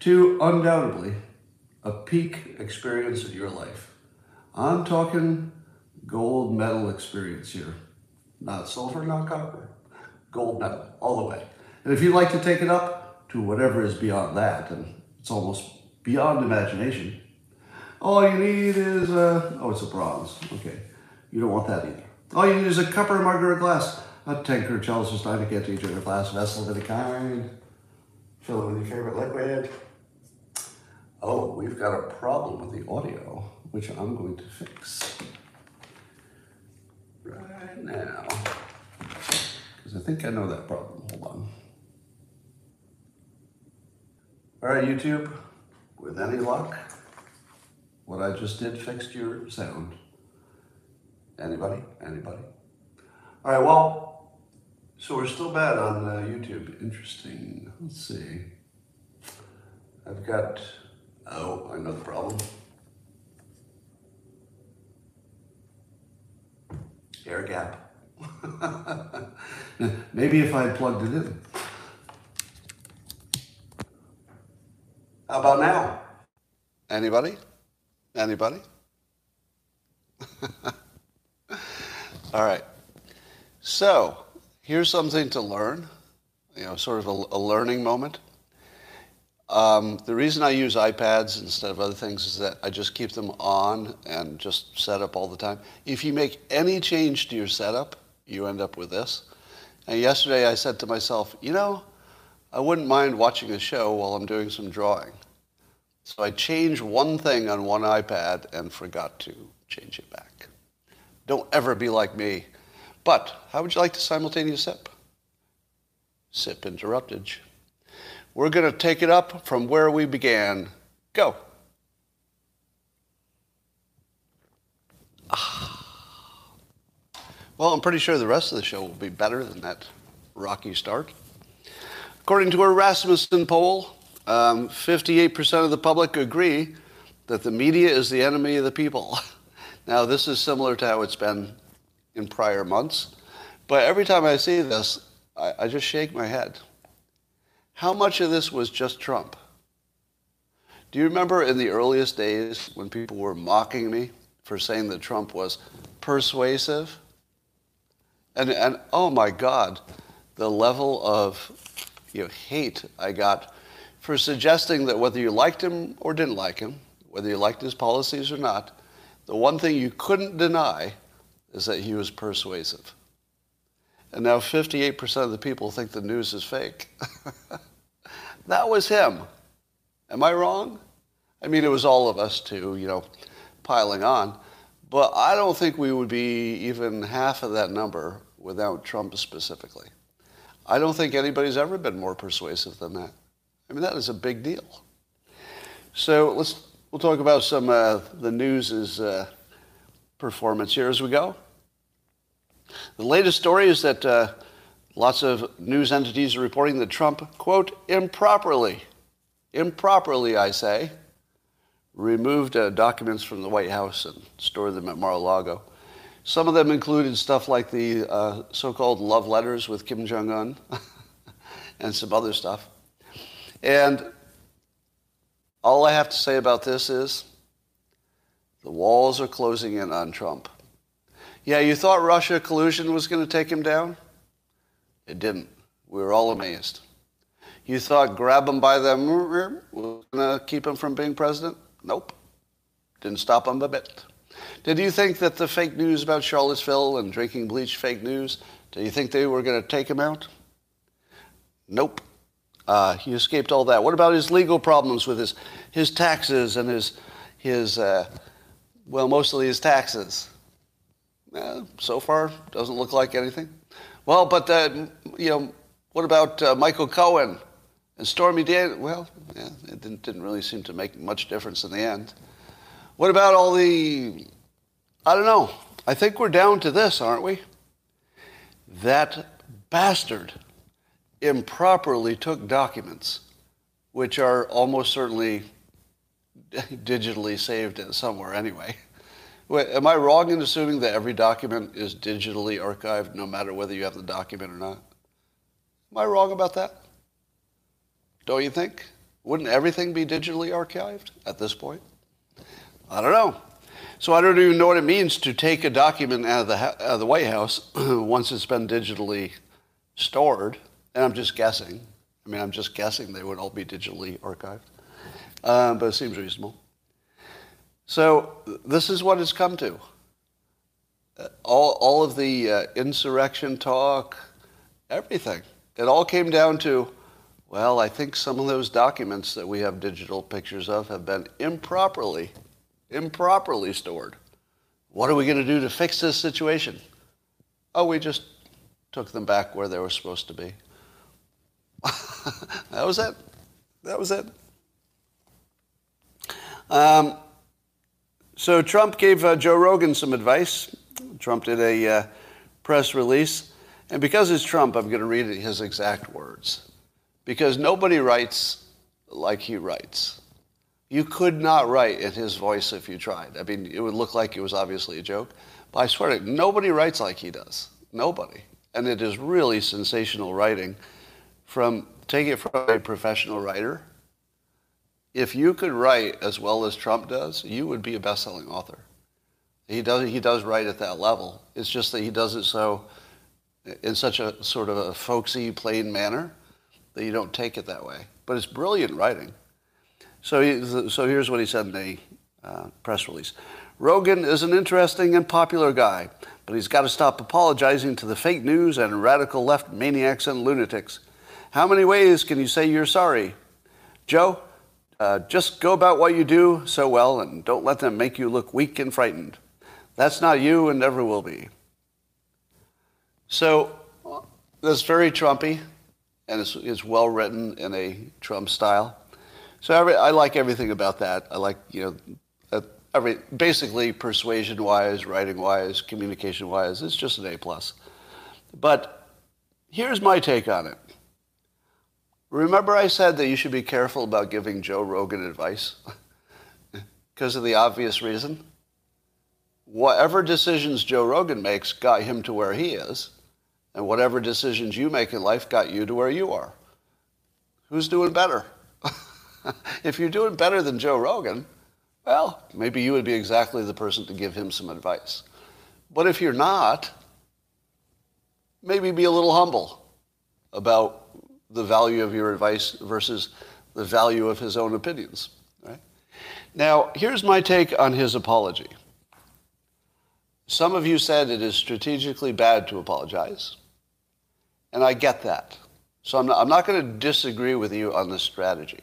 to undoubtedly a peak experience in your life. I'm talking gold medal experience here. Not silver, not copper. Gold medal, all the way. And if you'd like to take it up to whatever is beyond that, and it's almost beyond imagination, all you need is a, oh, it's a bronze. Okay. You don't want that either. All you need is a cup or a mug or a glass, a tanker, chalice, or stein, a each other glass vessel of any kind. Fill it with your favorite liquid. Oh, we've got a problem with the audio, which I'm going to fix right now. Because I think I know that problem. Hold on. All right, YouTube, with any luck, what I just did fixed your sound. Anybody? Anybody? All right, well, so we're still bad on uh, YouTube. Interesting. Let's see. I've got, oh, I know the problem. Air gap. Maybe if I plugged it in. How about now? Anybody? Anybody? All right. So here's something to learn, you know, sort of a, a learning moment. Um, the reason I use iPads instead of other things is that I just keep them on and just set up all the time. If you make any change to your setup, you end up with this. And yesterday I said to myself, you know, I wouldn't mind watching a show while I'm doing some drawing. So I changed one thing on one iPad and forgot to change it back. Don't ever be like me. But how would you like to simultaneous sip? Sip interrupted. We're going to take it up from where we began. Go. Ah. Well, I'm pretty sure the rest of the show will be better than that rocky start. According to a Rasmussen poll, um, 58% of the public agree that the media is the enemy of the people. Now, this is similar to how it's been in prior months, but every time I see this, I, I just shake my head. How much of this was just Trump? Do you remember in the earliest days when people were mocking me for saying that Trump was persuasive? And, and oh my God, the level of you know, hate I got for suggesting that whether you liked him or didn't like him, whether you liked his policies or not, the one thing you couldn't deny is that he was persuasive. And now 58% of the people think the news is fake. that was him. Am I wrong? I mean, it was all of us too, you know, piling on. But I don't think we would be even half of that number without Trump specifically. I don't think anybody's ever been more persuasive than that. I mean, that is a big deal. So let's We'll talk about some uh, the news's uh, performance here as we go. The latest story is that uh, lots of news entities are reporting that Trump, quote, improperly, improperly, I say, removed uh, documents from the White House and stored them at Mar-a-Lago. Some of them included stuff like the uh, so-called love letters with Kim Jong-un and some other stuff. And all I have to say about this is the walls are closing in on Trump. Yeah, you thought Russia collusion was going to take him down? It didn't. We were all amazed. You thought grab him by the was going to keep him from being president? Nope. Didn't stop him a bit. Did you think that the fake news about Charlottesville and drinking bleach fake news, did you think they were going to take him out? Nope. Uh, he escaped all that. What about his legal problems with his, his taxes and his, his uh, well, mostly his taxes? Uh, so far, doesn't look like anything. Well, but, uh, you know, what about uh, Michael Cohen and Stormy Daniels? Well, yeah, it didn't, didn't really seem to make much difference in the end. What about all the, I don't know. I think we're down to this, aren't we? That bastard improperly took documents, which are almost certainly digitally saved somewhere anyway. Wait, am I wrong in assuming that every document is digitally archived no matter whether you have the document or not? Am I wrong about that? Don't you think? Wouldn't everything be digitally archived at this point? I don't know. So I don't even know what it means to take a document out of the, out of the White House once it's been digitally stored. And I'm just guessing. I mean, I'm just guessing they would all be digitally archived. Um, but it seems reasonable. So this is what it's come to. Uh, all, all of the uh, insurrection talk, everything. It all came down to, well, I think some of those documents that we have digital pictures of have been improperly, improperly stored. What are we going to do to fix this situation? Oh, we just took them back where they were supposed to be. that was it. That was it. Um, so Trump gave uh, Joe Rogan some advice. Trump did a uh, press release. And because it's Trump, I'm going to read his exact words. Because nobody writes like he writes. You could not write in his voice if you tried. I mean, it would look like it was obviously a joke. But I swear to you, nobody writes like he does. Nobody. And it is really sensational writing from, take it from a professional writer if you could write as well as Trump does, you would be a best-selling author. He does, he does write at that level. It's just that he does it so in such a sort of a folksy, plain manner that you don't take it that way. But it's brilliant writing. So, he, so here's what he said in a uh, press release. Rogan is an interesting and popular guy, but he's got to stop apologizing to the fake news and radical left maniacs and lunatics. How many ways can you say you're sorry? Joe, uh, just go about what you do so well and don't let them make you look weak and frightened. That's not you and never will be. So that's very Trumpy, and it's, it's well written in a Trump style. So every, I like everything about that. I like, you know, every, basically persuasion-wise, writing-wise, communication-wise, it's just an A+. plus. But here's my take on it. Remember I said that you should be careful about giving Joe Rogan advice? because of the obvious reason? Whatever decisions Joe Rogan makes got him to where he is, and whatever decisions you make in life got you to where you are. Who's doing better? if you're doing better than Joe Rogan, well, maybe you would be exactly the person to give him some advice. But if you're not, maybe be a little humble about the value of your advice versus the value of his own opinions. Right? Now, here's my take on his apology. Some of you said it is strategically bad to apologize, and I get that. So I'm not, I'm not going to disagree with you on the strategy.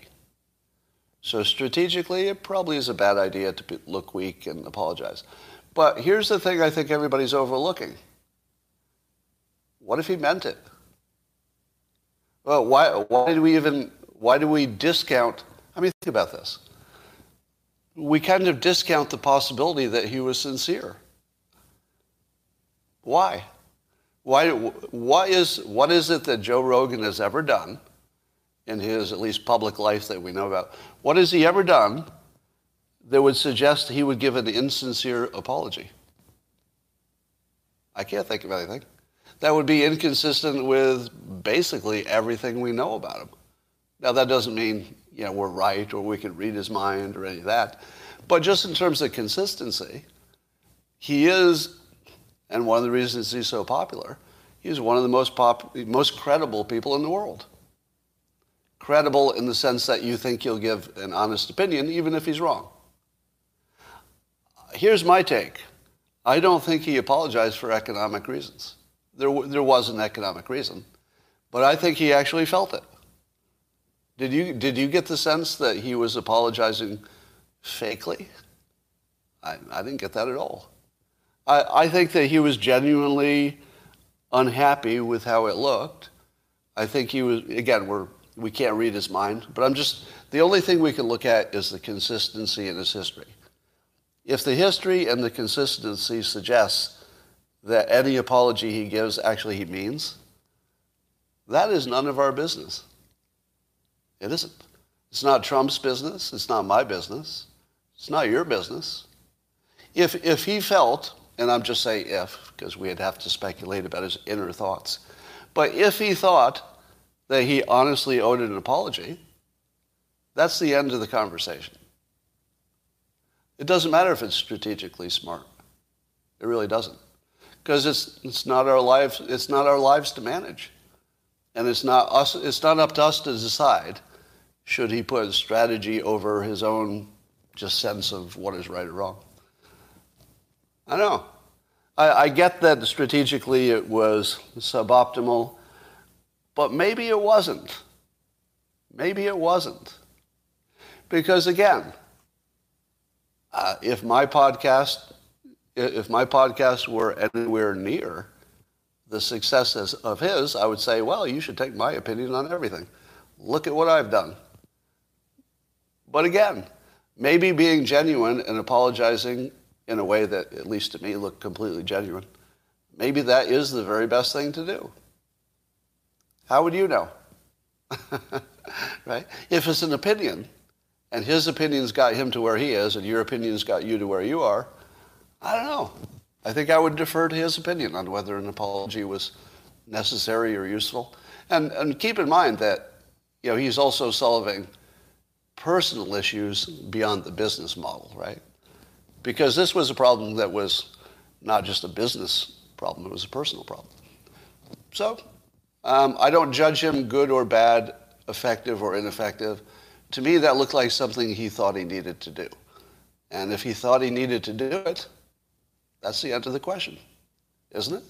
So strategically, it probably is a bad idea to look weak and apologize. But here's the thing I think everybody's overlooking. What if he meant it? Well, why, why do we even, why do we discount, I mean, think about this. We kind of discount the possibility that he was sincere. Why? Why, why is, what is it that Joe Rogan has ever done in his, at least public life that we know about? What has he ever done that would suggest he would give an insincere apology? I can't think of anything that would be inconsistent with basically everything we know about him. Now, that doesn't mean you know, we're right or we can read his mind or any of that. But just in terms of consistency, he is, and one of the reasons he's so popular, he's one of the most, pop, most credible people in the world. Credible in the sense that you think he'll give an honest opinion, even if he's wrong. Here's my take. I don't think he apologized for economic reasons there, there was an economic reason. But I think he actually felt it. Did you, did you get the sense that he was apologizing fakely? I, I didn't get that at all. I, I think that he was genuinely unhappy with how it looked. I think he was, again, we're, we can't read his mind, but I'm just, the only thing we can look at is the consistency in his history. If the history and the consistency suggests that any apology he gives actually he means, that is none of our business. It isn't. It's not Trump's business. It's not my business. It's not your business. If, if he felt, and I'm just saying if, because we'd have to speculate about his inner thoughts, but if he thought that he honestly owed an apology, That's the end of the conversation. It doesn't matter if it's strategically smart. It really doesn't. Because it's, it's, not our lives, it's not our lives to manage. And it's not, us, it's not up to us to decide should he put strategy over his own just sense of what is right or wrong. I know. I, I get that strategically it was suboptimal, but maybe it wasn't. Maybe it wasn't. Because again, uh, if my podcast, if my podcast were anywhere near the successes of his, I would say, well, you should take my opinion on everything. Look at what I've done. But again, maybe being genuine and apologizing in a way that, at least to me, looked completely genuine, maybe that is the very best thing to do. How would you know? right? If it's an opinion, and his opinions got him to where he is, and your opinions got you to where you are, I don't know. I think I would defer to his opinion on whether an apology was necessary or useful. And, and keep in mind that you know, he's also solving personal issues beyond the business model, right? Because this was a problem that was not just a business problem, it was a personal problem. So um, I don't judge him good or bad, effective or ineffective to me, that looked like something he thought he needed to do. And if he thought he needed to do it, that's the end of the question, isn't it?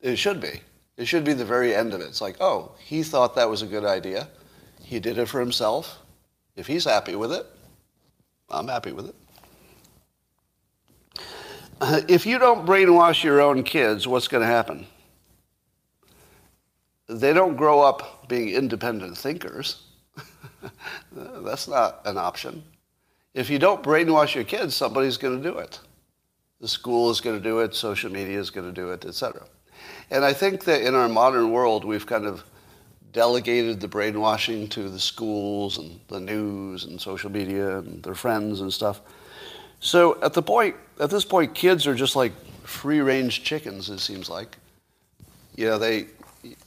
It should be. It should be the very end of it. It's like, oh, he thought that was a good idea. He did it for himself. If he's happy with it, I'm happy with it. If you don't brainwash your own kids, what's going to happen? They don't grow up being independent thinkers. That's not an option. If you don't brainwash your kids, somebody's going to do it. The school is going to do it, social media is going to do it, etc. And I think that in our modern world, we've kind of delegated the brainwashing to the schools and the news and social media and their friends and stuff. So at the point, at this point, kids are just like free-range chickens. It seems like, you know, they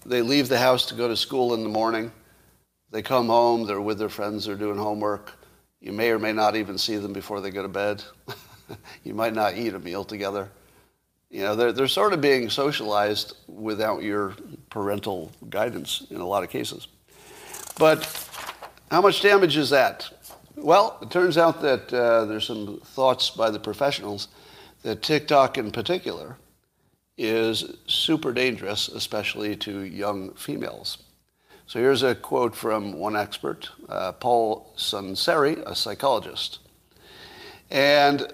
they leave the house to go to school in the morning they come home, they're with their friends, they're doing homework. You may or may not even see them before they go to bed. you might not eat a meal together. You know, they're, they're sort of being socialized without your parental guidance in a lot of cases. But how much damage is that? Well, it turns out that uh, there's some thoughts by the professionals that TikTok in particular is super dangerous, especially to young females. So here's a quote from one expert, uh, Paul Sunseri, a psychologist. And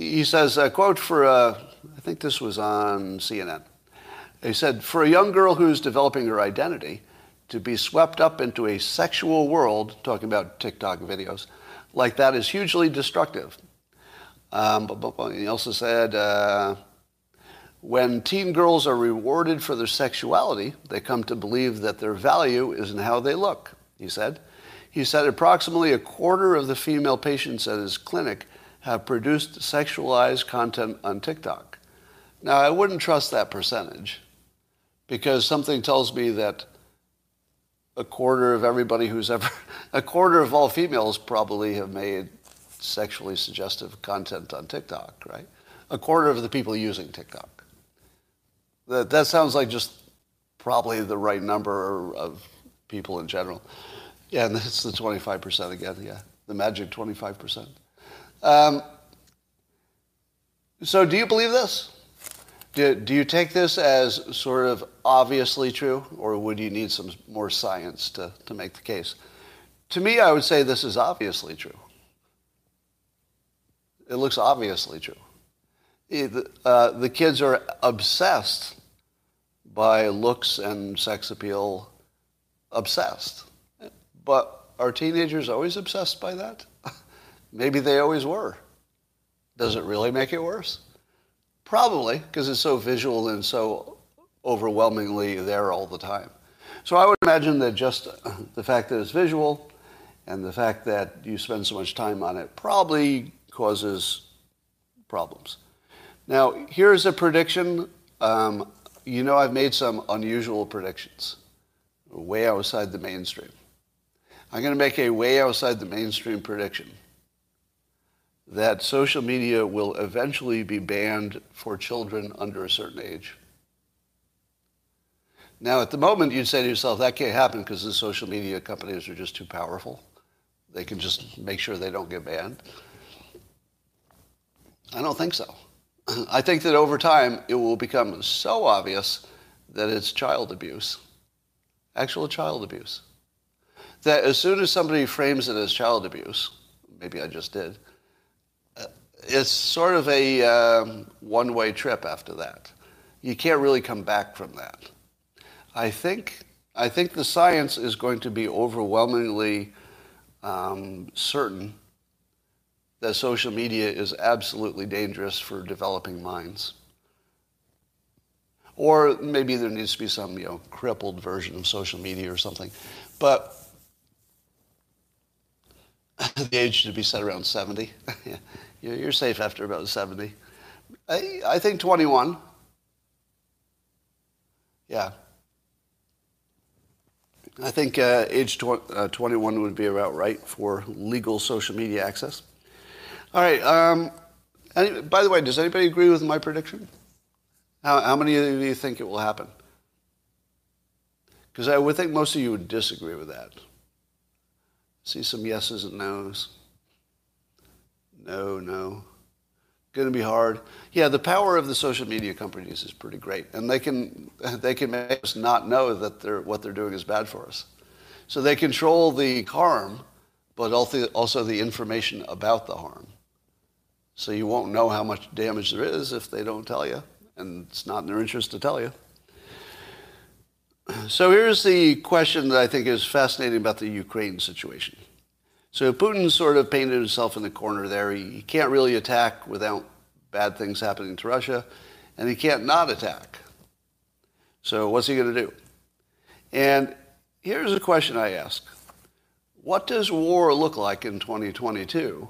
he says, a quote for, uh, I think this was on CNN. He said, for a young girl who's developing her identity, to be swept up into a sexual world, talking about TikTok videos, like that is hugely destructive. Um, but, he also said, uh, when teen girls are rewarded for their sexuality, they come to believe that their value is in how they look, he said. He said approximately a quarter of the female patients at his clinic have produced sexualized content on TikTok. Now, I wouldn't trust that percentage because something tells me that a quarter of everybody who's ever, a quarter of all females probably have made sexually suggestive content on TikTok, right? A quarter of the people using TikTok. That, that sounds like just probably the right number of people in general. Yeah, and it's the 25% again, yeah, the magic 25%. Um, so do you believe this? Do, do you take this as sort of obviously true, or would you need some more science to, to make the case? To me, I would say this is obviously true. It looks obviously true. Uh, the kids are obsessed by looks and sex appeal obsessed. But are teenagers always obsessed by that? Maybe they always were. Does it really make it worse? Probably, because it's so visual and so overwhelmingly there all the time. So I would imagine that just the fact that it's visual and the fact that you spend so much time on it probably causes problems. Now, here's a prediction. Um, you know I've made some unusual predictions, way outside the mainstream. I'm going to make a way outside the mainstream prediction that social media will eventually be banned for children under a certain age. Now, at the moment, you'd say to yourself, that can't happen because the social media companies are just too powerful. They can just make sure they don't get banned. I don't think so. I think that over time, it will become so obvious that it's child abuse, actual child abuse, that as soon as somebody frames it as child abuse, maybe I just did, it's sort of a um, one-way trip after that. You can't really come back from that. I think, I think the science is going to be overwhelmingly um, certain that social media is absolutely dangerous for developing minds. Or maybe there needs to be some, you know, crippled version of social media or something. But the age should be set around 70. You're safe after about 70. I, I think 21. Yeah. I think uh, age tw- uh, 21 would be about right for legal social media access. All right. Um, any, by the way, does anybody agree with my prediction? How, how many of you think it will happen? Because I would think most of you would disagree with that. See some yeses and nos. No, no. Going to be hard. Yeah, the power of the social media companies is pretty great, and they can they can make us not know that they're, what they're doing is bad for us. So they control the harm, but also also the information about the harm. So you won't know how much damage there is if they don't tell you, and it's not in their interest to tell you. So here's the question that I think is fascinating about the Ukraine situation. So Putin sort of painted himself in the corner there. He, he can't really attack without bad things happening to Russia, and he can't not attack. So what's he going to do? And here's a question I ask. What does war look like in 2022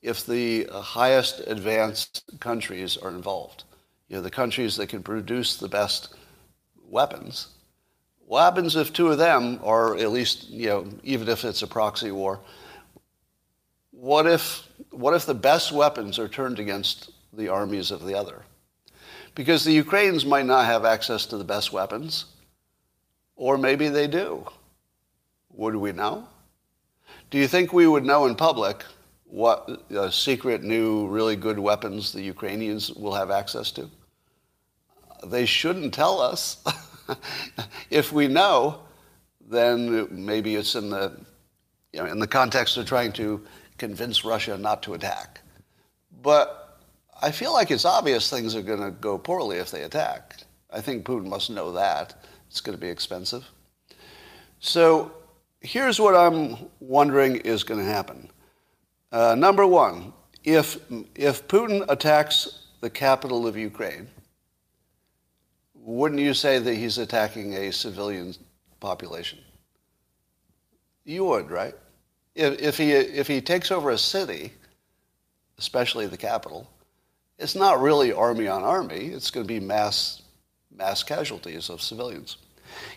if the highest advanced countries are involved? You know, the countries that can produce the best weapons what happens if two of them, or at least, you know, even if it's a proxy war, what if, what if the best weapons are turned against the armies of the other? Because the Ukrainians might not have access to the best weapons, or maybe they do. Would we know? Do you think we would know in public what uh, secret new really good weapons the Ukrainians will have access to? They shouldn't tell us. if we know, then maybe it's in the, you know, in the context of trying to convince Russia not to attack. But I feel like it's obvious things are going to go poorly if they attack. I think Putin must know that. It's going to be expensive. So here's what I'm wondering is going to happen. Uh, number one, if, if Putin attacks the capital of Ukraine, wouldn't you say that he's attacking a civilian population? You would, right? If, if, he, if he takes over a city, especially the capital, it's not really army on army. It's going to be mass, mass casualties of civilians.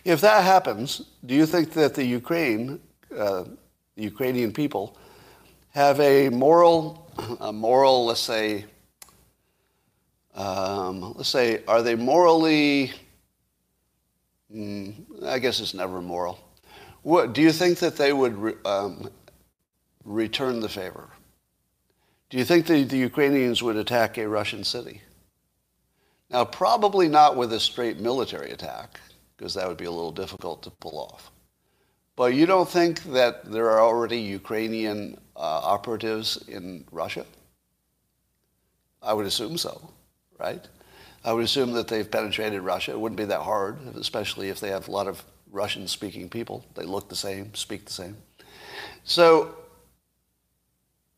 If that happens, do you think that the Ukraine, uh, the Ukrainian people, have a moral, a moral, let's say, um, let's say, are they morally, mm, I guess it's never moral. What, do you think that they would re, um, return the favor? Do you think the, the Ukrainians would attack a Russian city? Now, probably not with a straight military attack, because that would be a little difficult to pull off. But you don't think that there are already Ukrainian uh, operatives in Russia? I would assume so right? I would assume that they've penetrated Russia. It wouldn't be that hard, especially if they have a lot of Russian-speaking people. They look the same, speak the same. So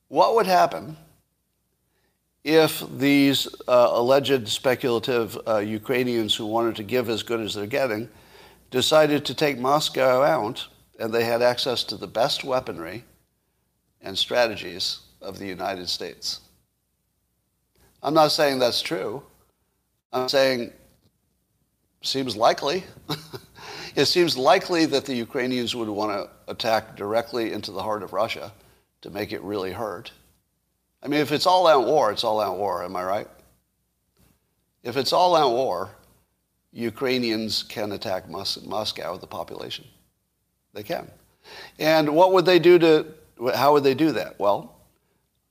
what would happen if these uh, alleged speculative uh, Ukrainians who wanted to give as good as they're getting decided to take Moscow out and they had access to the best weaponry and strategies of the United States? I'm not saying that's true. I'm saying seems likely. it seems likely that the Ukrainians would want to attack directly into the heart of Russia to make it really hurt. I mean, if it's all out war, it's all out war, am I right? If it's all out war, Ukrainians can attack Mos- Moscow, the population. They can. And what would they do to, how would they do that? Well,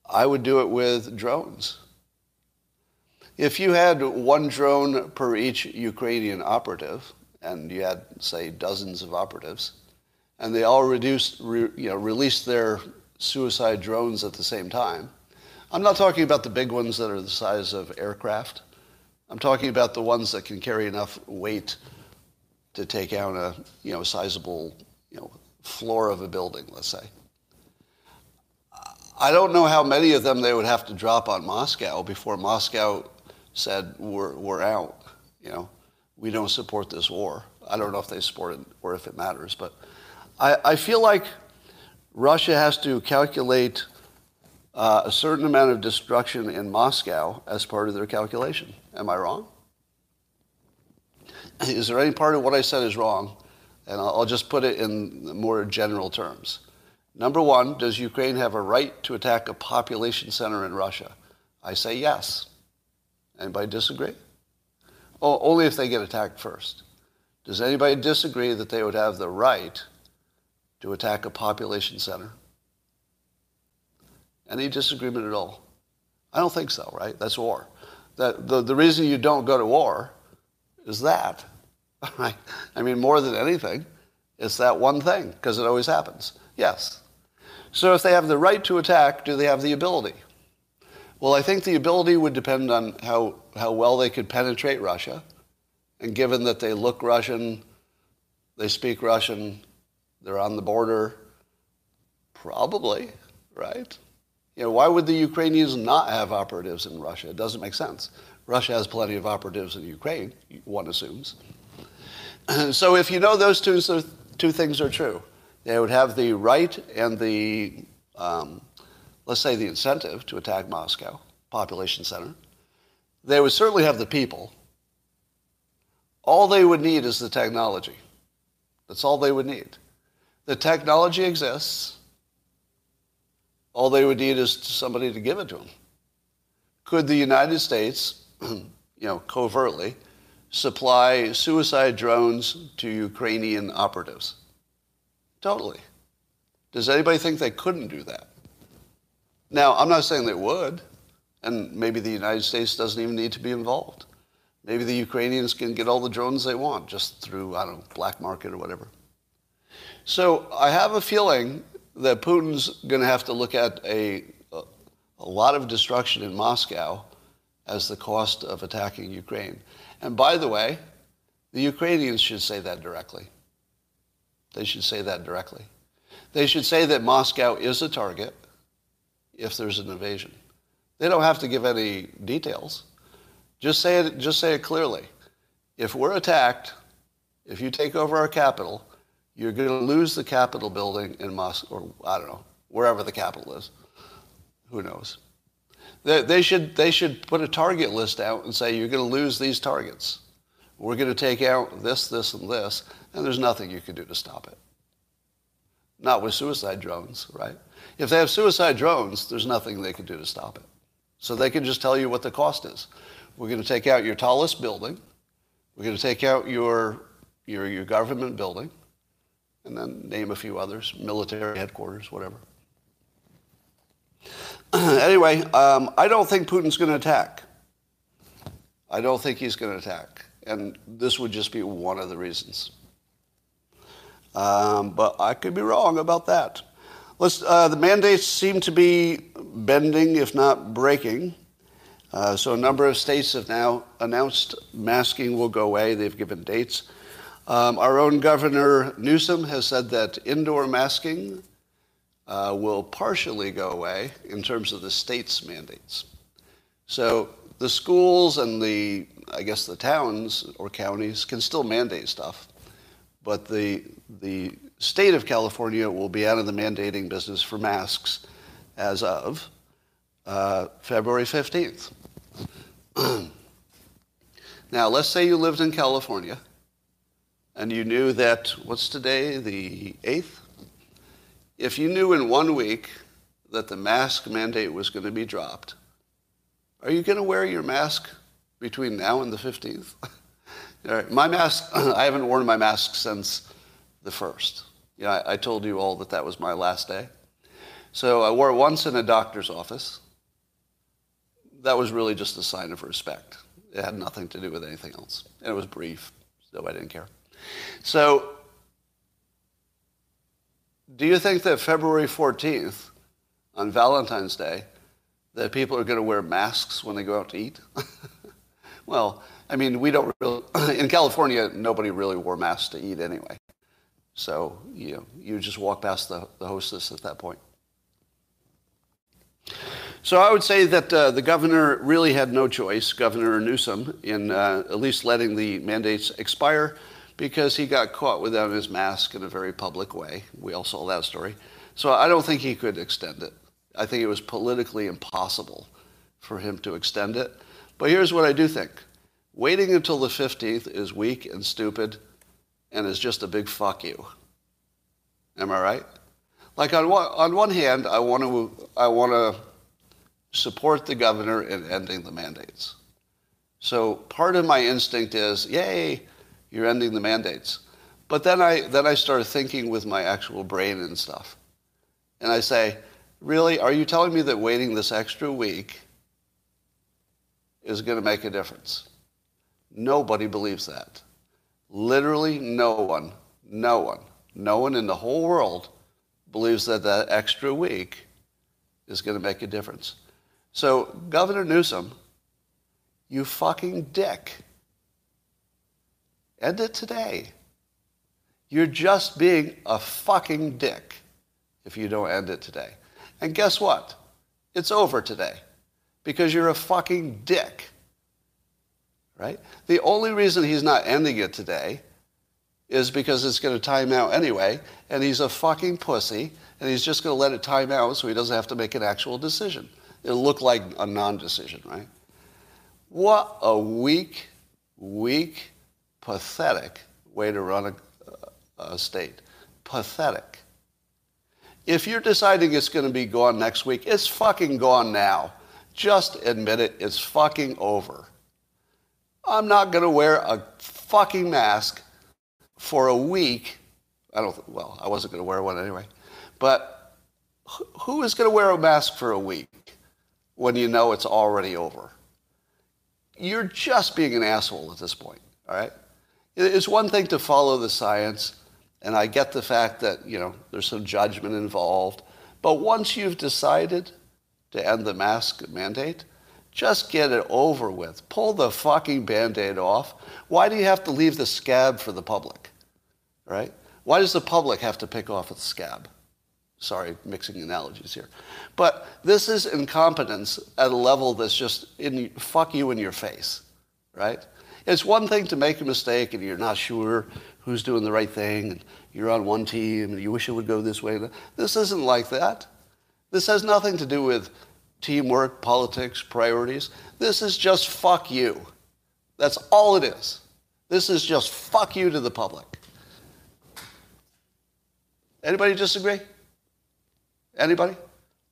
I would do it with drones. If you had one drone per each Ukrainian operative, and you had, say, dozens of operatives, and they all reduced, re, you know, released their suicide drones at the same time, I'm not talking about the big ones that are the size of aircraft. I'm talking about the ones that can carry enough weight to take out a you know sizable you know floor of a building, let's say. I don't know how many of them they would have to drop on Moscow before Moscow said we're we're out. You know, we don't support this war. I don't know if they support it or if it matters, but I, I feel like Russia has to calculate uh, a certain amount of destruction in Moscow as part of their calculation. Am I wrong? Is there any part of what I said is wrong? And I'll, I'll just put it in more general terms. Number one, does Ukraine have a right to attack a population center in Russia? I say yes. Anybody disagree? Oh, only if they get attacked first. Does anybody disagree that they would have the right to attack a population center? Any disagreement at all? I don't think so, right? That's war. That, the, the reason you don't go to war is that. Right? I mean, more than anything, it's that one thing, because it always happens. Yes. So if they have the right to attack, do they have the ability? Well, I think the ability would depend on how, how well they could penetrate Russia. And given that they look Russian, they speak Russian, they're on the border, probably, right? You know, why would the Ukrainians not have operatives in Russia? It doesn't make sense. Russia has plenty of operatives in Ukraine, one assumes. so if you know those two, two things are true, they would have the right and the, um, let's say, the incentive to attack Moscow, population center. They would certainly have the people. All they would need is the technology. That's all they would need. The technology exists. All they would need is somebody to give it to them. Could the United States, you know, covertly supply suicide drones to Ukrainian operatives? Totally. Does anybody think they couldn't do that? Now, I'm not saying they would, and maybe the United States doesn't even need to be involved. Maybe the Ukrainians can get all the drones they want just through, I don't know, black market or whatever. So I have a feeling that Putin's going to have to look at a, a, a lot of destruction in Moscow as the cost of attacking Ukraine. And by the way, the Ukrainians should say that directly. They should say that directly. They should say that Moscow is a target if there's an invasion. They don't have to give any details. Just say it, just say it clearly. If we're attacked, if you take over our capital, you're going to lose the Capitol building in Moscow, or I don't know, wherever the capital is. Who knows? They, they, should, they should put a target list out and say, you're going to lose these targets. We're going to take out this, this, and this, and there's nothing you can do to stop it. Not with suicide drones, right? If they have suicide drones, there's nothing they can do to stop it. So they can just tell you what the cost is. We're going to take out your tallest building. We're going to take out your, your, your government building and then name a few others, military headquarters, whatever. anyway, um, I don't think Putin's going to attack. I don't think he's going to attack. And this would just be one of the reasons. Um, but I could be wrong about that. Uh, the mandates seem to be bending, if not breaking. Uh, so a number of states have now announced masking will go away. They've given dates. Um, our own Governor Newsom has said that indoor masking uh, will partially go away in terms of the state's mandates. So the schools and the, I guess, the towns or counties can still mandate stuff, but the the state of California will be out of the mandating business for masks as of uh, February 15th. now, let's say you lived in California and you knew that, what's today, the 8th? If you knew in one week that the mask mandate was going to be dropped, are you going to wear your mask between now and the 15th? all right, my mask, I haven't worn my mask since the 1st. Yeah, I, I told you all that that was my last day. So I wore it once in a doctor's office. That was really just a sign of respect. It had nothing to do with anything else. And it was brief, so I didn't care. So, do you think that February 14th, on Valentine's Day, that people are going to wear masks when they go out to eat? well, I mean, we don't really, in California, nobody really wore masks to eat anyway. So, you you just walk past the, the hostess at that point. So I would say that uh, the governor really had no choice, Governor Newsom, in uh, at least letting the mandates expire because he got caught without his mask in a very public way. We all saw that story. So I don't think he could extend it. I think it was politically impossible for him to extend it. But here's what I do think. Waiting until the 15th is weak and stupid and is just a big fuck you. Am I right? Like on one, on one hand, I want to I want to support the governor in ending the mandates. So part of my instinct is, yay, you're ending the mandates. But then I, then I start thinking with my actual brain and stuff. And I say, really, are you telling me that waiting this extra week is going to make a difference? Nobody believes that. Literally no one, no one, no one in the whole world believes that that extra week is going to make a difference. So, Governor Newsom, you fucking dick. End it today. You're just being a fucking dick if you don't end it today. And guess what? It's over today because you're a fucking dick. Right? The only reason he's not ending it today is because it's going to time out anyway, and he's a fucking pussy, and he's just going to let it time out so he doesn't have to make an actual decision. It'll look like a non decision, right? What a weak, weak, pathetic way to run a, a state. Pathetic. If you're deciding it's going to be gone next week, it's fucking gone now. Just admit it, it's fucking over. I'm not going to wear a fucking mask for a week. I don't, well, I wasn't going to wear one anyway. But who is going to wear a mask for a week when you know it's already over? You're just being an asshole at this point, all right? It's one thing to follow the science, and I get the fact that, you know, there's some judgment involved. But once you've decided to end the mask mandate, just get it over with. Pull the fucking band-aid off. Why do you have to leave the scab for the public? Right? Why does the public have to pick off the scab? Sorry, mixing analogies here. But this is incompetence at a level that's just in fuck you in your face, right? It's one thing to make a mistake and you're not sure who's doing the right thing and you're on one team and you wish it would go this way. This isn't like that. This has nothing to do with teamwork, politics, priorities. This is just fuck you. That's all it is. This is just fuck you to the public. Anybody disagree? Anybody?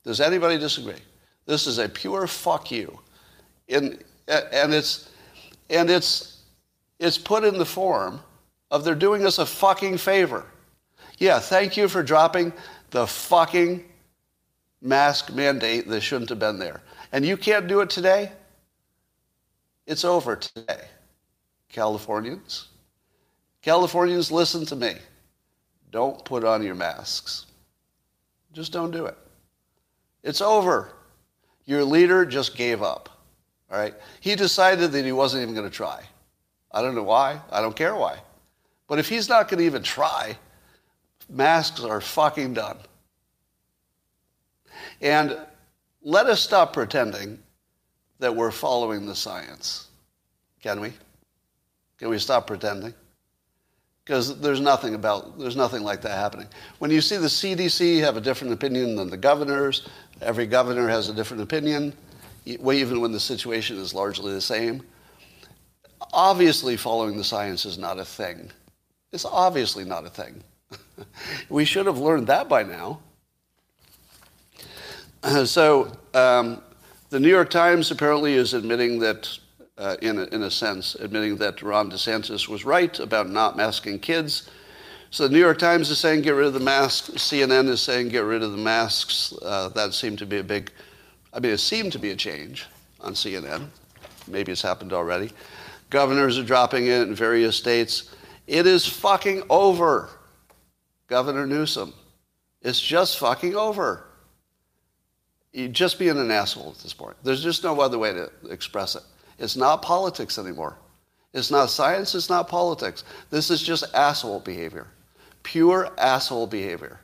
Does anybody disagree? This is a pure fuck you. In, and it's and it's, it's put in the form of they're doing us a fucking favor. Yeah, thank you for dropping the fucking mask mandate that shouldn't have been there. And you can't do it today? It's over today. Californians, Californians, listen to me. Don't put on your masks. Just don't do it. It's over. Your leader just gave up. All right? He decided that he wasn't even going to try. I don't know why. I don't care why. But if he's not going to even try, masks are fucking done. And let us stop pretending that we're following the science. Can we? Can we stop pretending? Because there's nothing about, there's nothing like that happening. When you see the CDC have a different opinion than the governors, every governor has a different opinion even when the situation is largely the same. Obviously, following the science is not a thing. It's obviously not a thing. we should have learned that by now. so um, the New York Times apparently is admitting that, uh, in, a, in a sense, admitting that Ron DeSantis was right about not masking kids. So the New York Times is saying get rid of the masks. CNN is saying get rid of the masks. Uh, that seemed to be a big, I mean, it seemed to be a change on CNN. Maybe it's happened already. Governors are dropping it in various states. It is fucking over, Governor Newsom. It's just fucking over. You're just being an asshole at this point. There's just no other way to express it. It's not politics anymore. It's not science, it's not politics. This is just asshole behavior. Pure asshole behavior.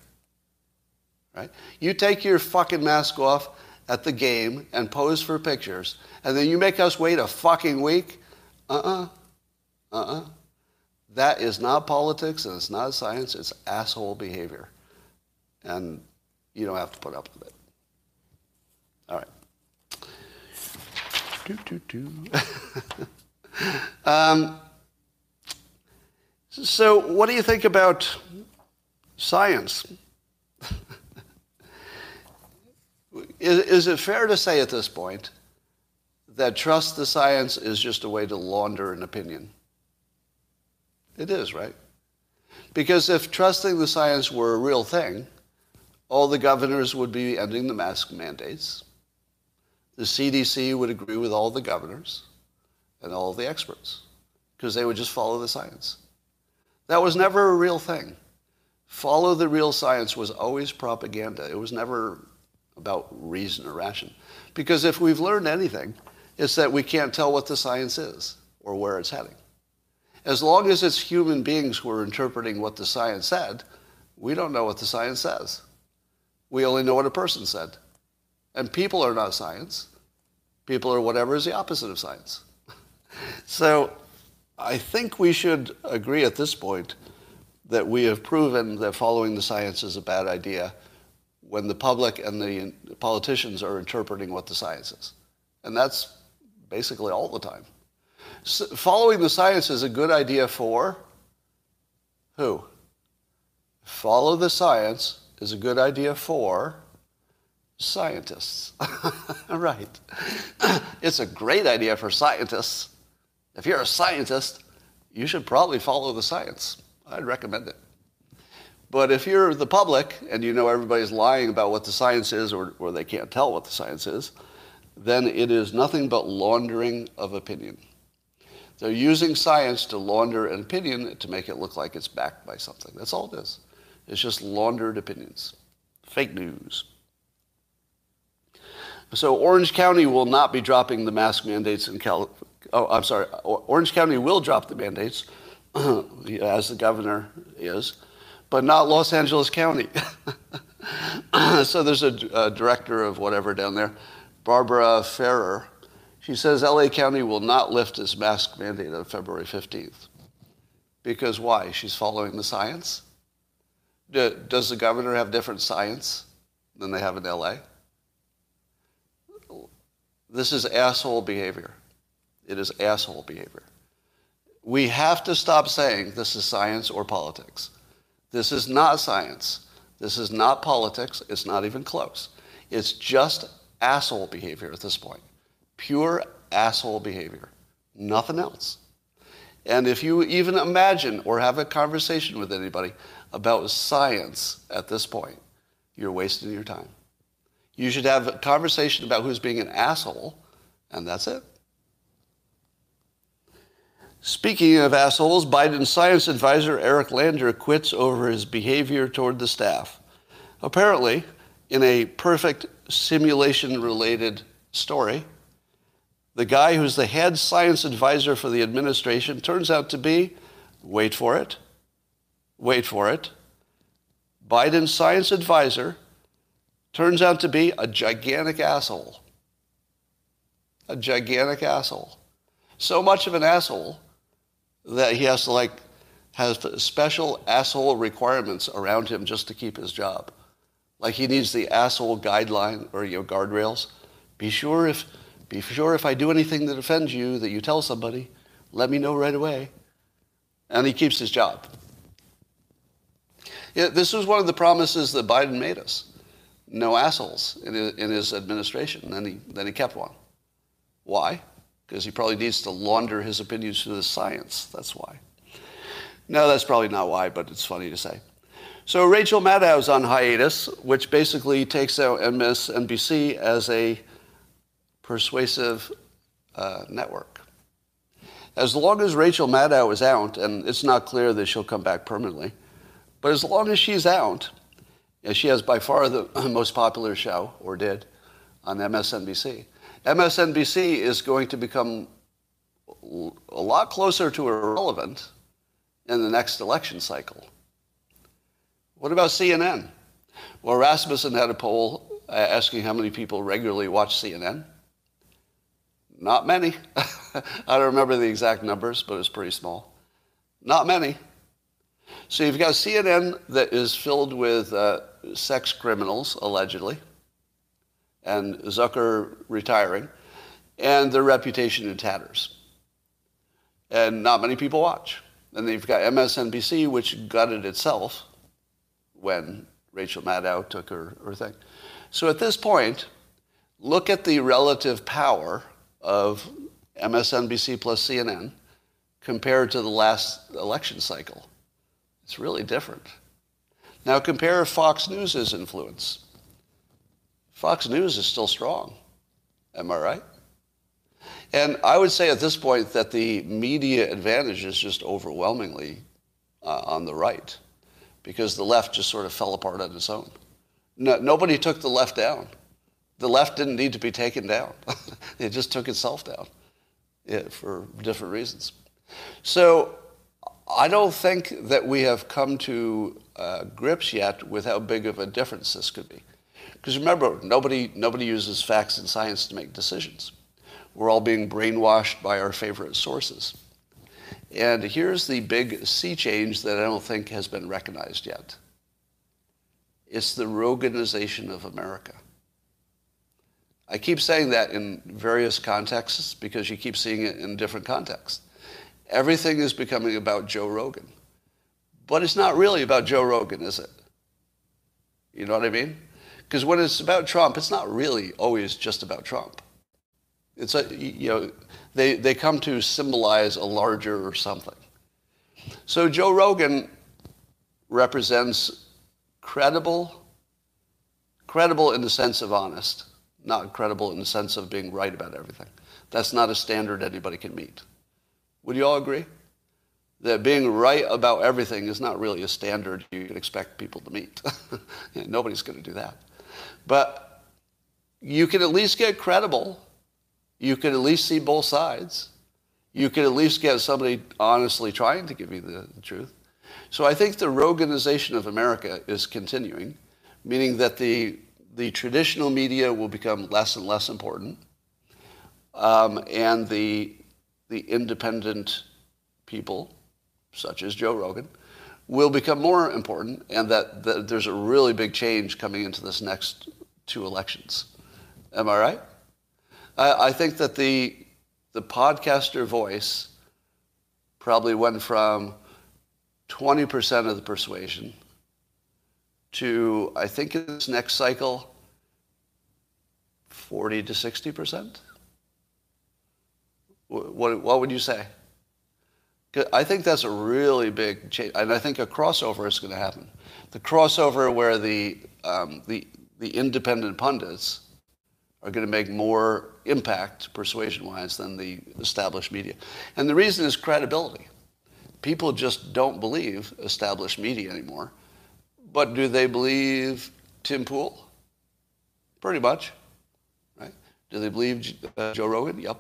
Right? You take your fucking mask off at the game and pose for pictures, and then you make us wait a fucking week? Uh-uh. Uh-uh. That is not politics and it's not science, it's asshole behavior. And you don't have to put up with it. All right. Do, do, do. um, so, what do you think about science? is, is it fair to say at this point that trust the science is just a way to launder an opinion? It is, right? Because if trusting the science were a real thing, all the governors would be ending the mask mandates. The CDC would agree with all the governors and all the experts because they would just follow the science. That was never a real thing. Follow the real science was always propaganda. It was never about reason or ration. Because if we've learned anything, it's that we can't tell what the science is or where it's heading. As long as it's human beings who are interpreting what the science said, we don't know what the science says. We only know what a person said. And people are not science. People are whatever is the opposite of science. so I think we should agree at this point that we have proven that following the science is a bad idea when the public and the politicians are interpreting what the science is. And that's basically all the time. So following the science is a good idea for who? Follow the science is a good idea for scientists. right. it's a great idea for scientists. If you're a scientist, you should probably follow the science. I'd recommend it. But if you're the public and you know everybody's lying about what the science is or, or they can't tell what the science is, then it is nothing but laundering of opinion. They're using science to launder an opinion to make it look like it's backed by something. That's all it is. It's just laundered opinions. Fake news. So Orange County will not be dropping the mask mandates in California. Oh, I'm sorry. Orange County will drop the mandates, as the governor is, but not Los Angeles County. so there's a, a, director of whatever down there, Barbara Ferrer. She says LA County will not lift its mask mandate on February 15th. Because why? She's following the science? Does the governor have different science than they have in LA? This is asshole behavior. It is asshole behavior. We have to stop saying this is science or politics. This is not science. This is not politics. It's not even close. It's just asshole behavior at this point. Pure asshole behavior. Nothing else. And if you even imagine or have a conversation with anybody about science at this point, you're wasting your time. You should have a conversation about who's being an asshole, and that's it. Speaking of assholes, Biden's science advisor Eric Lander quits over his behavior toward the staff. Apparently, in a perfect simulation related story, the guy who's the head science advisor for the administration turns out to be, wait for it, wait for it, Biden's science advisor turns out to be a gigantic asshole. A gigantic asshole. So much of an asshole that he has to like has special asshole requirements around him just to keep his job. Like he needs the asshole guideline or you know guardrails. Be sure if be sure if I do anything that offends you that you tell somebody, let me know right away. And he keeps his job. Yeah, this was one of the promises that Biden made us. No assholes in his, in his administration. Then he, then he kept one. Why? Because he probably needs to launder his opinions through the science. That's why. No, that's probably not why, but it's funny to say. So Rachel Maddow's on hiatus, which basically takes out MSNBC as a persuasive uh, network. As long as Rachel Maddow is out, and it's not clear that she'll come back permanently, but as long as she's out, she has by far the most popular show, or did, on MSNBC, MSNBC is going to become a lot closer to irrelevant in the next election cycle. What about CNN? Well, Rasmussen had a poll uh, asking how many people regularly watch CNN. Not many. I don't remember the exact numbers, but it's pretty small. Not many. So you've got CNN that is filled with uh, sex criminals, allegedly, and Zucker retiring, and their reputation in tatters. And not many people watch. And then you've got MSNBC, which gutted itself when Rachel Maddow took her, her thing. So at this point, look at the relative power of MSNBC plus CNN compared to the last election cycle. It's really different. Now compare Fox News' influence. Fox News is still strong. Am I right? And I would say at this point that the media advantage is just overwhelmingly uh, on the right because the left just sort of fell apart on its own. No, nobody took the left down. The left didn't need to be taken down. it just took itself down yeah, for different reasons. So I don't think that we have come to uh, grips yet with how big of a difference this could be. Because remember, nobody, nobody uses facts and science to make decisions. We're all being brainwashed by our favorite sources. And here's the big sea change that I don't think has been recognized yet. It's the Roganization of America. I keep saying that in various contexts because you keep seeing it in different contexts. Everything is becoming about Joe Rogan. But it's not really about Joe Rogan, is it? You know what I mean? Because when it's about Trump, it's not really always just about Trump. It's a, you know, they, they come to symbolize a larger or something. So Joe Rogan represents credible, credible in the sense of honest, not credible in the sense of being right about everything. That's not a standard anybody can meet. Would you all agree? That being right about everything is not really a standard you can expect people to meet. Nobody's going to do that. But you can at least get credible you can at least see both sides. You could at least get somebody honestly trying to give you the, the truth. So I think the Roganization of America is continuing, meaning that the, the traditional media will become less and less important, um, and the, the independent people, such as Joe Rogan, will become more important, and that, that there's a really big change coming into this next two elections. Am I right? I, I think that the, the podcaster voice probably went from 20% of the persuasion to, I think in this next cycle, 40 to 60%? What, what would you say? I think that's a really big change, and I think a crossover is going to happen. The crossover where the, um, the, the independent pundits are going to make more impact persuasion-wise than the established media. And the reason is credibility. People just don't believe established media anymore. But do they believe Tim Pool? Pretty much, right? Do they believe uh, Joe Rogan? Yep.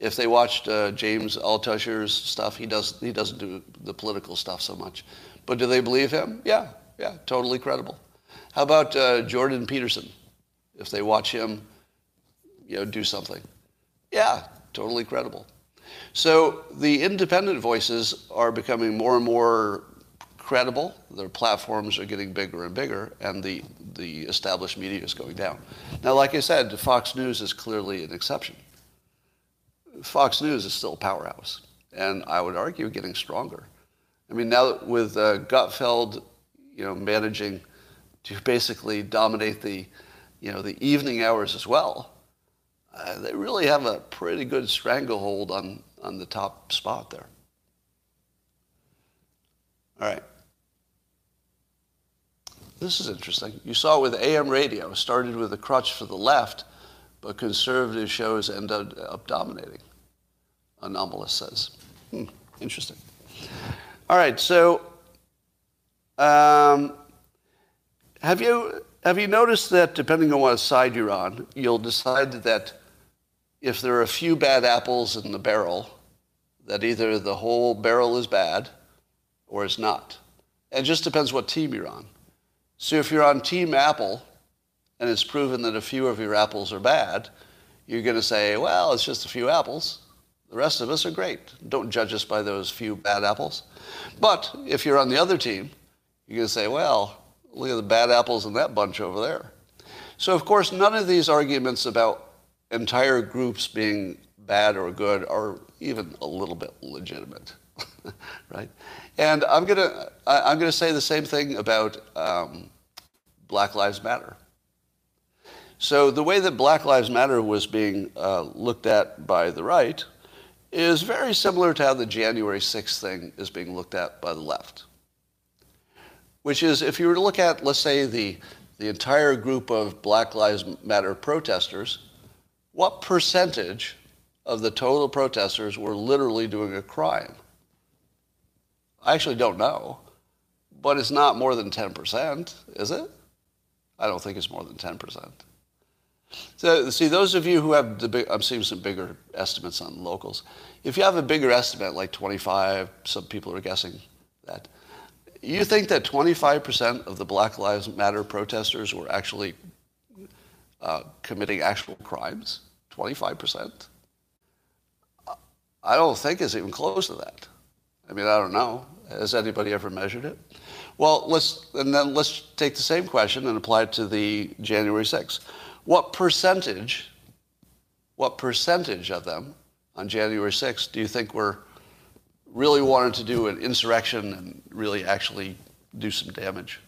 If they watched uh, James Altucher's stuff, he does he doesn't do the political stuff so much. But do they believe him? Yeah, yeah, totally credible. How about uh, Jordan Peterson? If they watch him, you know, do something. Yeah, totally credible. So the independent voices are becoming more and more credible. Their platforms are getting bigger and bigger, and the, the established media is going down. Now, like I said, Fox News is clearly an exception. Fox News is still a powerhouse, and I would argue getting stronger. I mean, now with uh, Gutfeld, you know, managing to basically dominate the, you know, the evening hours as well, uh, they really have a pretty good stranglehold on, on the top spot there. All right. This is interesting. You saw with AM radio, started with a crutch for the left, but conservative shows ended up dominating, Anomalous says. Hmm, interesting. All right, so um, have you have you noticed that depending on what side you're on, you'll decide that if there are a few bad apples in the barrel, that either the whole barrel is bad or it's not. It just depends what team you're on. So if you're on Team Apple and it's proven that a few of your apples are bad, you're going to say, well, it's just a few apples. The rest of us are great. Don't judge us by those few bad apples. But if you're on the other team, you're going to say, well, look at the bad apples in that bunch over there. So, of course, none of these arguments about entire groups being bad or good are even a little bit legitimate, right? And I'm going to I'm to say the same thing about um, Black Lives Matter. So the way that Black Lives Matter was being uh, looked at by the right is very similar to how the January 6th thing is being looked at by the left. Which is, if you were to look at, let's say, the, the entire group of Black Lives Matter protesters, what percentage of the total protesters were literally doing a crime? I actually don't know, but it's not more than 10%, is it? I don't think it's more than 10%. So, see, those of you who have the big, I'm seeing some bigger estimates on locals. If you have a bigger estimate, like 25, some people are guessing that, you think that 25% of the Black Lives Matter protesters were actually uh, committing actual crimes? 25%? I don't think it's even close to that. I mean, I don't know. Has anybody ever measured it? Well, let's, and then let's take the same question and apply it to the January 6th. What percentage, what percentage of them on January 6th do you think were really wanted to do an insurrection and really actually do some damage?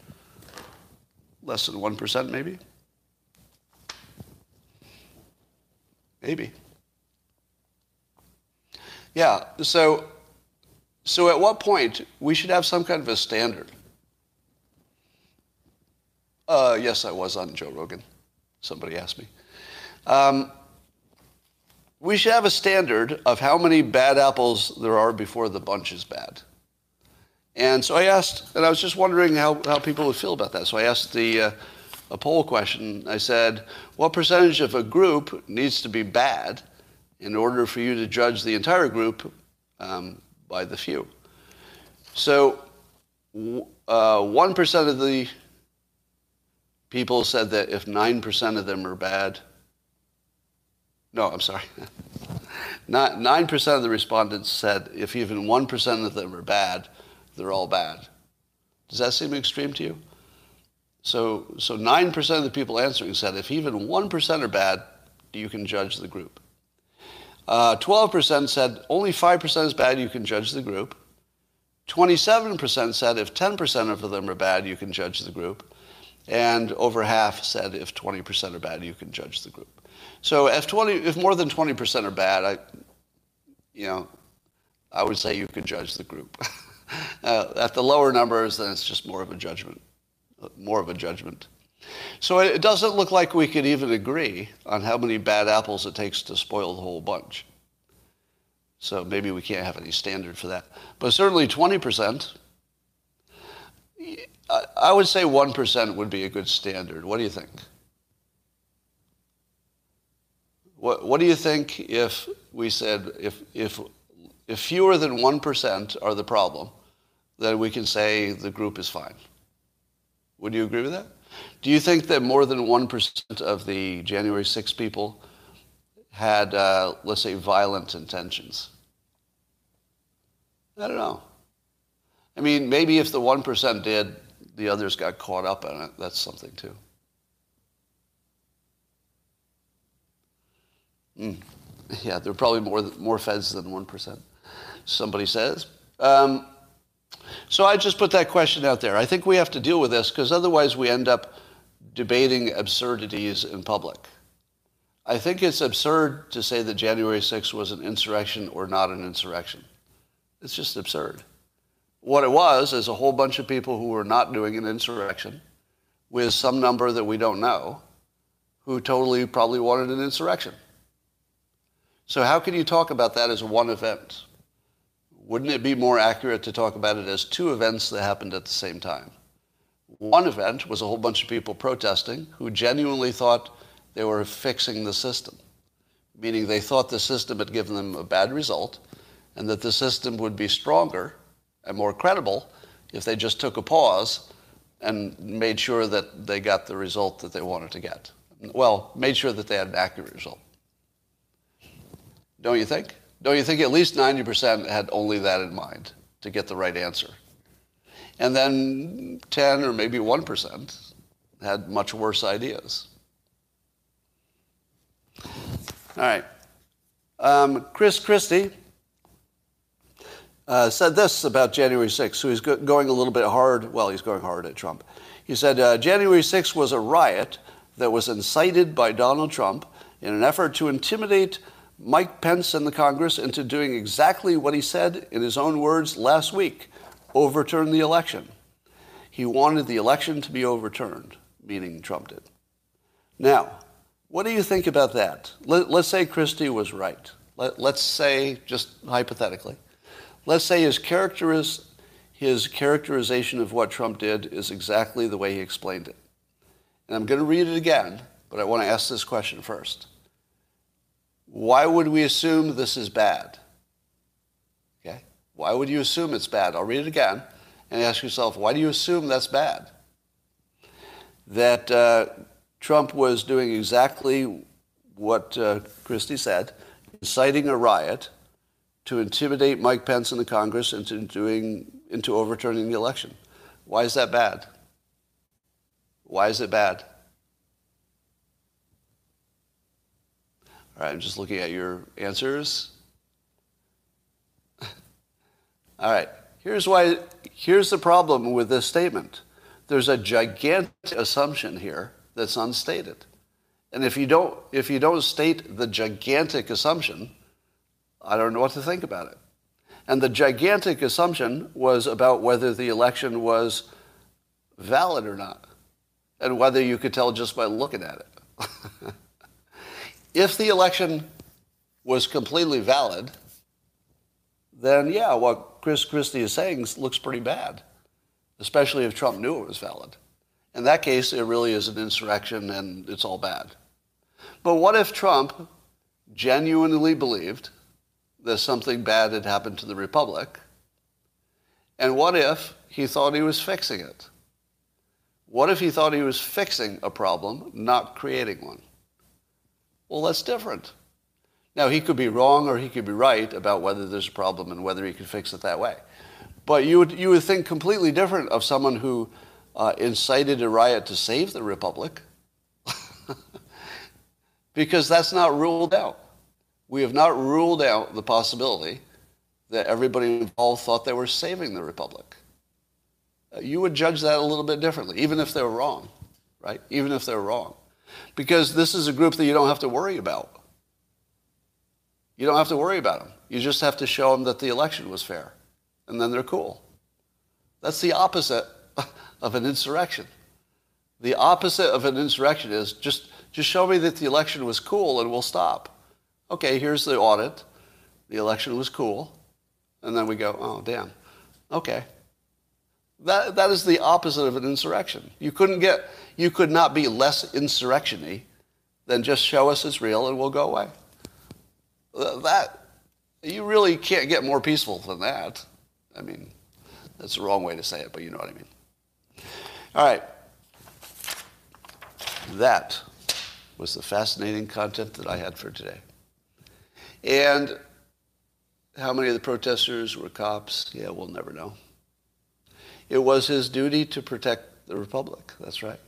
Less than 1% maybe? Maybe. Yeah, so so at what point we should have some kind of a standard? Uh, yes, I was on Joe Rogan. Somebody asked me. Um, we should have a standard of how many bad apples there are before the bunch is bad. And so I asked, and I was just wondering how, how people would feel about that. So I asked the uh, a poll question. I said, what percentage of a group needs to be bad in order for you to judge the entire group um, by the few? So uh, 1% of the people said that if 9% of them are bad, no, I'm sorry. 9% of the respondents said if even 1% of them are bad, they're all bad. Does that seem extreme to you? So, so 9% of the people answering said if even 1% are bad, you can judge the group. Uh, 12% said only 5% is bad, you can judge the group. 27% said if 10% of them are bad, you can judge the group and over half said if 20% are bad, you can judge the group. So if 20, if more than 20% are bad, I, you know, I would say you could judge the group. uh, at the lower numbers, then it's just more of a judgment, more of a judgment. So it doesn't look like we could even agree on how many bad apples it takes to spoil the whole bunch. So maybe we can't have any standard for that. But certainly 20%, I would say 1% would be a good standard. What do you think? What, what do you think if we said if, if, if fewer than 1% are the problem, then we can say the group is fine? Would you agree with that? Do you think that more than 1% of the January 6 people had, uh, let's say, violent intentions? I don't know. I mean, maybe if the 1% did, the others got caught up in it. That's something too. Mm. Yeah, there are probably more more feds than one percent. Somebody says. Um, So I just put that question out there. I think we have to deal with this because otherwise we end up debating absurdities in public. I think it's absurd to say that January 6th was an insurrection or not an insurrection. It's just absurd. What it was is a whole bunch of people who were not doing an insurrection with some number that we don't know who totally probably wanted an insurrection. So how can you talk about that as one event? Wouldn't it be more accurate to talk about it as two events that happened at the same time? One event was a whole bunch of people protesting who genuinely thought they were fixing the system, meaning they thought the system had given them a bad result and that the system would be stronger and more credible if they just took a pause and made sure that they got the result that they wanted to get. Well, made sure that they had an accurate result. Don't you think? Don't you think at least 90% had only that in mind to get the right answer? And then 10 or maybe 1% had much worse ideas. All right. Um, Chris Christie uh, said this about January 6th. So he's go- going a little bit hard. Well, he's going hard at Trump. He said uh, January 6th was a riot that was incited by Donald Trump in an effort to intimidate Mike Pence and the Congress into doing exactly what he said in his own words last week overturn the election. He wanted the election to be overturned, meaning Trump did. Now, what do you think about that? Let, us say Christie was right. Let, let's say, just hypothetically, let's say his, characteris, his characterization of what Trump did is exactly the way he explained it. And I'm going to read it again, but I want to ask this question first. Why would we assume this is bad? Okay? Why would you assume it's bad? I'll read it again and ask yourself, why do you assume that's bad? That uh, Trump was doing exactly what uh, Christie said, inciting a riot to intimidate Mike Pence and the Congress into doing into overturning the election. Why is that bad? Why is it bad? All right, I'm just looking at your answers. All right, here's why here's the problem with this statement. There's a gigantic assumption here that's unstated. And if you don't if you don't state the gigantic assumption, I don't know what to think about it. And the gigantic assumption was about whether the election was valid or not, and whether you could tell just by looking at it. if the election was completely valid, then yeah, what Chris Christie is saying looks pretty bad, especially if Trump knew it was valid. In that case, it really is an insurrection and it's all bad. But what if Trump genuinely believed that something bad had happened to the republic? And what if he thought he was fixing it? What if he thought he was fixing a problem, not creating one? Well, that's different. Now, he could be wrong or he could be right about whether there's a problem and whether he can fix it that way. But you would, you would think completely different of someone who uh, incited a riot to save the republic, because that's not ruled out we have not ruled out the possibility that everybody involved thought they were saving the republic. Uh, you would judge that a little bit differently, even if they were wrong, right? Even if they're wrong. Because this is a group that you don't have to worry about. You don't have to worry about them. You just have to show them that the election was fair, and then they're cool. That's the opposite of an insurrection. The opposite of an insurrection is just, just show me that the election was cool and we'll stop okay, here's the audit. The election was cool. And then we go, oh, damn. Okay. That, that is the opposite of an insurrection. You couldn't get, you could not be less insurrection than just show us it's real and we'll go away. Uh, that, you really can't get more peaceful than that. I mean, that's the wrong way to say it, but you know what I mean. All right. That was the fascinating content that I had for today. And how many of the protesters were cops? Yeah, we'll never know. It was his duty to protect the republic. That's right.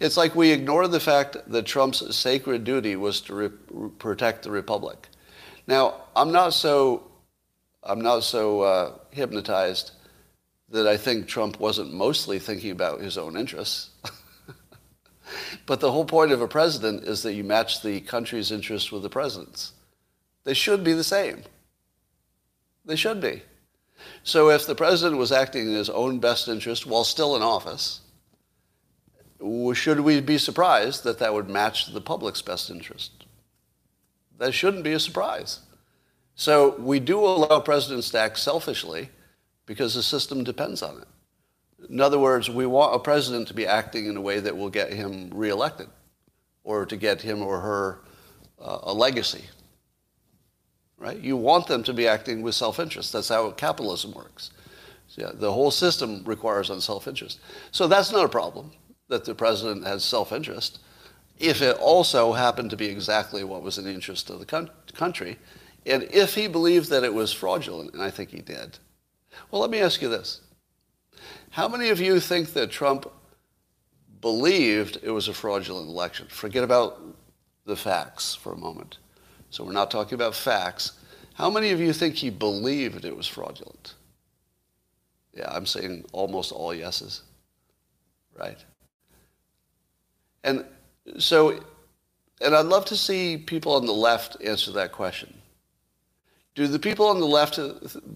It's like we ignore the fact that Trump's sacred duty was to re- protect the republic. Now, I'm not so, I'm not so uh, hypnotized that I think Trump wasn't mostly thinking about his own interests. but the whole point of a president is that you match the country's interests with the president's. They should be the same. They should be. So if the president was acting in his own best interest while still in office, should we be surprised that that would match the public's best interest? That shouldn't be a surprise. So we do allow presidents to act selfishly because the system depends on it. In other words, we want a president to be acting in a way that will get him reelected or to get him or her uh, a legacy. Right? You want them to be acting with self-interest. That's how capitalism works. So, yeah, the whole system requires on self-interest. So that's not a problem that the president has self-interest. If it also happened to be exactly what was in the interest of the country, and if he believed that it was fraudulent, and I think he did, well, let me ask you this. How many of you think that Trump believed it was a fraudulent election? Forget about the facts for a moment. So we're not talking about facts. How many of you think he believed it was fraudulent? Yeah, I'm saying almost all yeses. Right? And so, and I'd love to see people on the left answer that question. Do the people on the left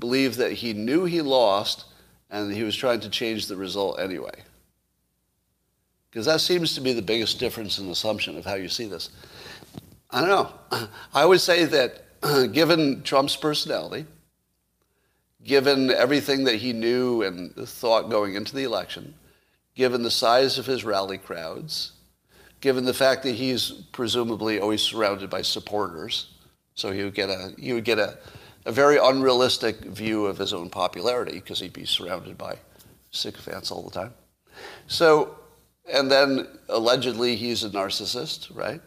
believe that he knew he lost and he was trying to change the result anyway? Because that seems to be the biggest difference in assumption of how you see this. I don't know. I would say that given Trump's personality, given everything that he knew and thought going into the election, given the size of his rally crowds, given the fact that he's presumably always surrounded by supporters, so he would get a he would get a, a very unrealistic view of his own popularity because he'd be surrounded by sycophants all the time. So, and then allegedly he's a narcissist, right?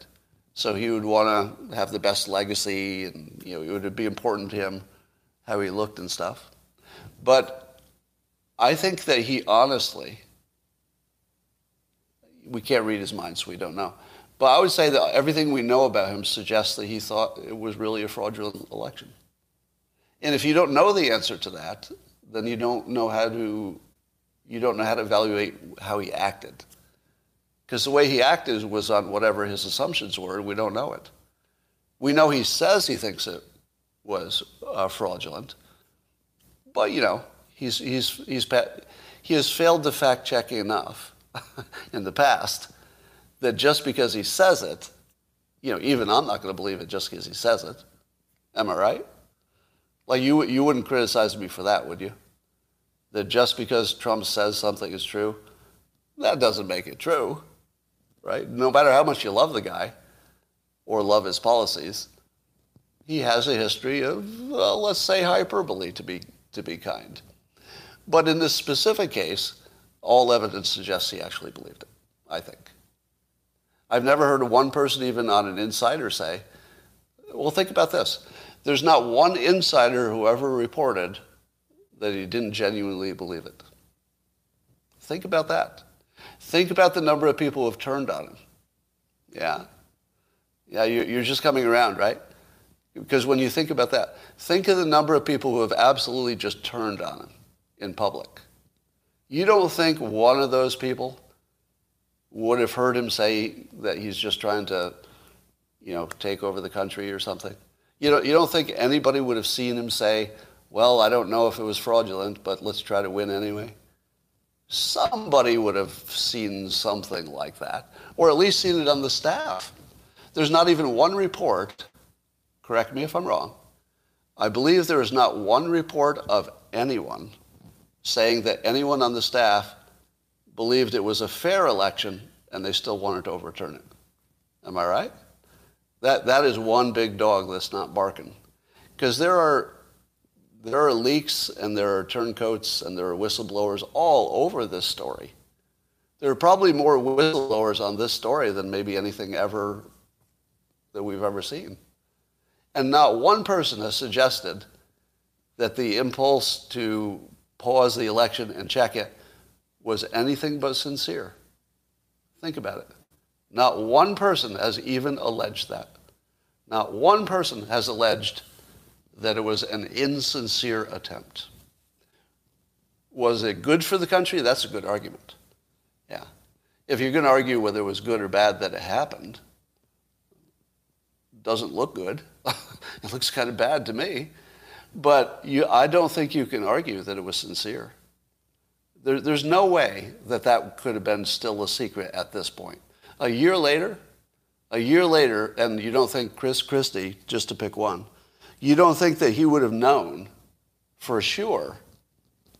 So he would want to have the best legacy, and you know it would be important to him how he looked and stuff. But I think that he honestly, we can't read his mind, so we don't know. But I would say that everything we know about him suggests that he thought it was really a fraudulent election. And if you don't know the answer to that, then you don't know how to you don't know how to evaluate how he acted. Because the way he acted was on whatever his assumptions were, and we don't know it. We know he says he thinks it was uh, fraudulent, but you know he's he's he's he has failed to fact check enough in the past that just because he says it, you know, even I'm not going to believe it just because he says it. Am I right? Like you, you wouldn't criticize me for that, would you? That just because Trump says something is true, that doesn't make it true, right? No matter how much you love the guy or love his policies, he has a history of, well, let's say, hyperbole to be to be kind. But in this specific case, all evidence suggests he actually believed it. I think. I've never heard of one person, even on an insider, say, well, think about this. There's not one insider who ever reported that he didn't genuinely believe it. Think about that. Think about the number of people who have turned on him. Yeah. Yeah, you're just coming around, right? Because when you think about that, think of the number of people who have absolutely just turned on him in public. You don't think one of those people would have heard him say that he's just trying to, you know, take over the country or something. You know, you don't think anybody would have seen him say, well, I don't know if it was fraudulent, but let's try to win anyway. Somebody would have seen something like that, or at least seen it on the staff. There's not even one report, correct me if I'm wrong, I believe there is not one report of anyone saying that anyone on the staff believed it was a fair election and they still wanted to overturn it. Am I right? That, that is one big dog that's not barking. Because there are, there are leaks and there are turncoats and there are whistleblowers all over this story. There are probably more whistleblowers on this story than maybe anything ever that we've ever seen. And not one person has suggested that the impulse to pause the election and check it was anything but sincere. Think about it. Not one person has even alleged that. Not one person has alleged that it was an insincere attempt. Was it good for the country? That's a good argument. Yeah. If you're going to argue whether it was good or bad that it happened, doesn't look good. it looks kind of bad to me. But you, I don't think you can argue that it was sincere. There, there's no way that that could have been still a secret at this point. A year later, a year later, and you don't think Chris Christie, just to pick one, you don't think that he would have known for sure,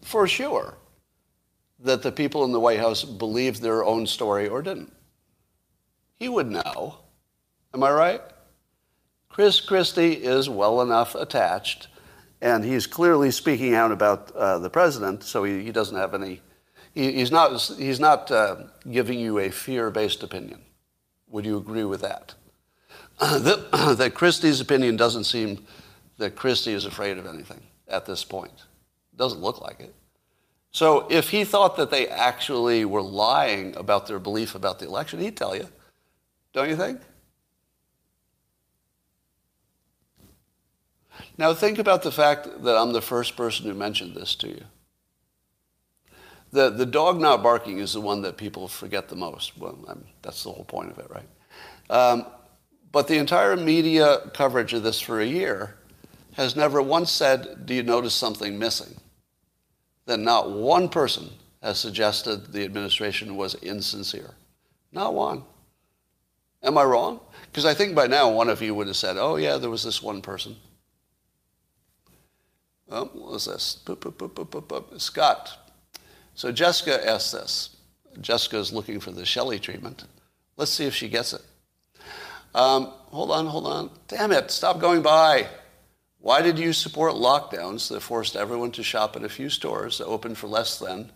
for sure, that the people in the White House believed their own story or didn't. He would know. Am I right? Chris Christie is well enough attached, and he's clearly speaking out about uh, the president, so he, he doesn't have any, he, he's not, he's not uh, giving you a fear based opinion. Would you agree with that? that? that Christie's opinion doesn't seem that Christie is afraid of anything at this point. Doesn't look like it. So if he thought that they actually were lying about their belief about the election, he'd tell you. Don't you think? Now think about the fact that I'm the first person who mentioned this to you. The, the dog not barking is the one that people forget the most. Well, I'm, that's the whole point of it, right? Um, but the entire media coverage of this for a year has never once said, Do you notice something missing? Then not one person has suggested the administration was insincere. Not one. Am I wrong? Because I think by now one of you would have said, Oh, yeah, there was this one person. Oh, what was this? Boop, boop, boop, Scott, so Jessica asked this. Jessica is looking for the Shelley treatment. Let's see if she gets it. Um, hold on, hold on. Damn it, stop going by. Why did you support lockdowns that forced everyone to shop at a few stores that opened for less than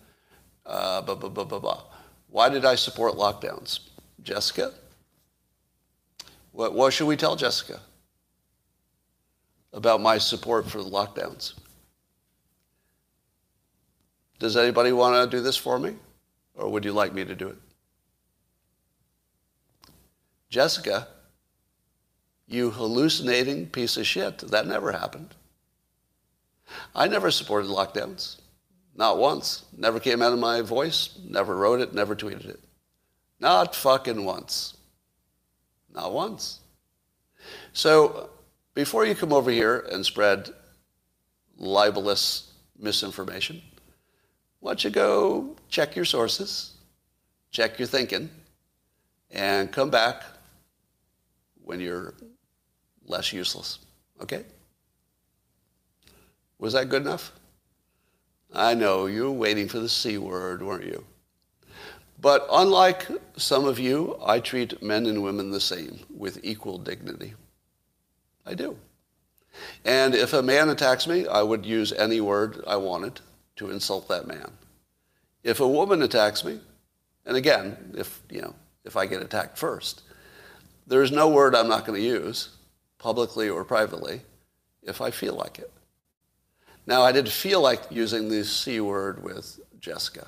uh, blah, blah, blah, blah, blah. Why did I support lockdowns? Jessica? What, what should we tell Jessica about my support for the lockdowns? Does anybody want to do this for me? Or would you like me to do it? Jessica, you hallucinating piece of shit. That never happened. I never supported lockdowns. Not once. Never came out of my voice. Never wrote it. Never tweeted it. Not fucking once. Not once. So before you come over here and spread libelous misinformation, why don't you go check your sources, check your thinking, and come back when you're less useless. Okay? Was that good enough? I know you were waiting for the C word, weren't you? But unlike some of you, I treat men and women the same, with equal dignity. I do. And if a man attacks me, I would use any word I wanted to insult that man. If a woman attacks me, and again, if, you know, if I get attacked first, there's no word I'm not going to use, publicly or privately, if I feel like it. Now, I didn't feel like using the C word with Jessica.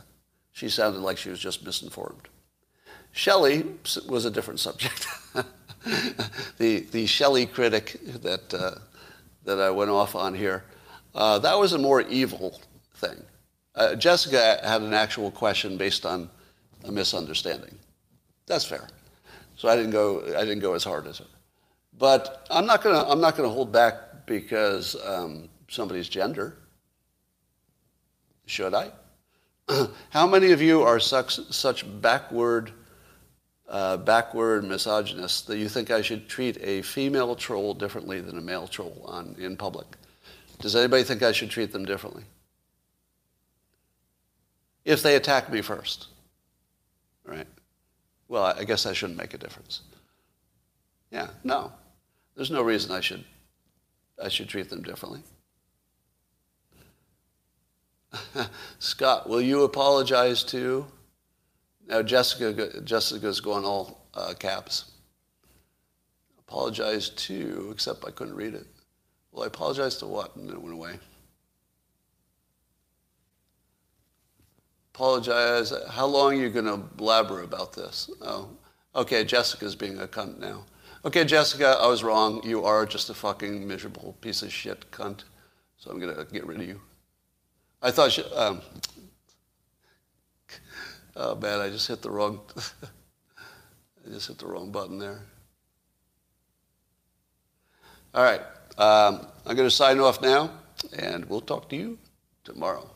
She sounded like she was just misinformed. Shelley was a different subject. the, the Shelley critic that, uh, that I went off on here, uh, that was a more evil thing. Uh, Jessica had an actual question based on a misunderstanding. That's fair. So I didn't go, I didn't go as hard as her. But I'm not to I'm not to hold back because um, somebody's gender. Should I? How many of you are such, such backward, uh, backward misogynists that you think I should treat a female troll differently than a male troll on, in public? Does anybody think I should treat them differently? if they attack me first. Right? Well, I guess I shouldn't make a difference. Yeah, no. There's no reason I should I should treat them differently. Scott, will you apologize to? Now Jessica Jessica's going all uh, caps. Apologize to, except I couldn't read it. Well, I apologize to what? And then it went away. apologize. How long are you going to blabber about this? Oh, okay, Jessica's being a cunt now. Okay, Jessica, I was wrong. You are just a fucking miserable piece of shit cunt. So I'm going to get rid of you. I thought, she, um, oh man, I just hit the wrong, I just hit the wrong button there. All right, um, I'm going to sign off now, and we'll talk to you tomorrow.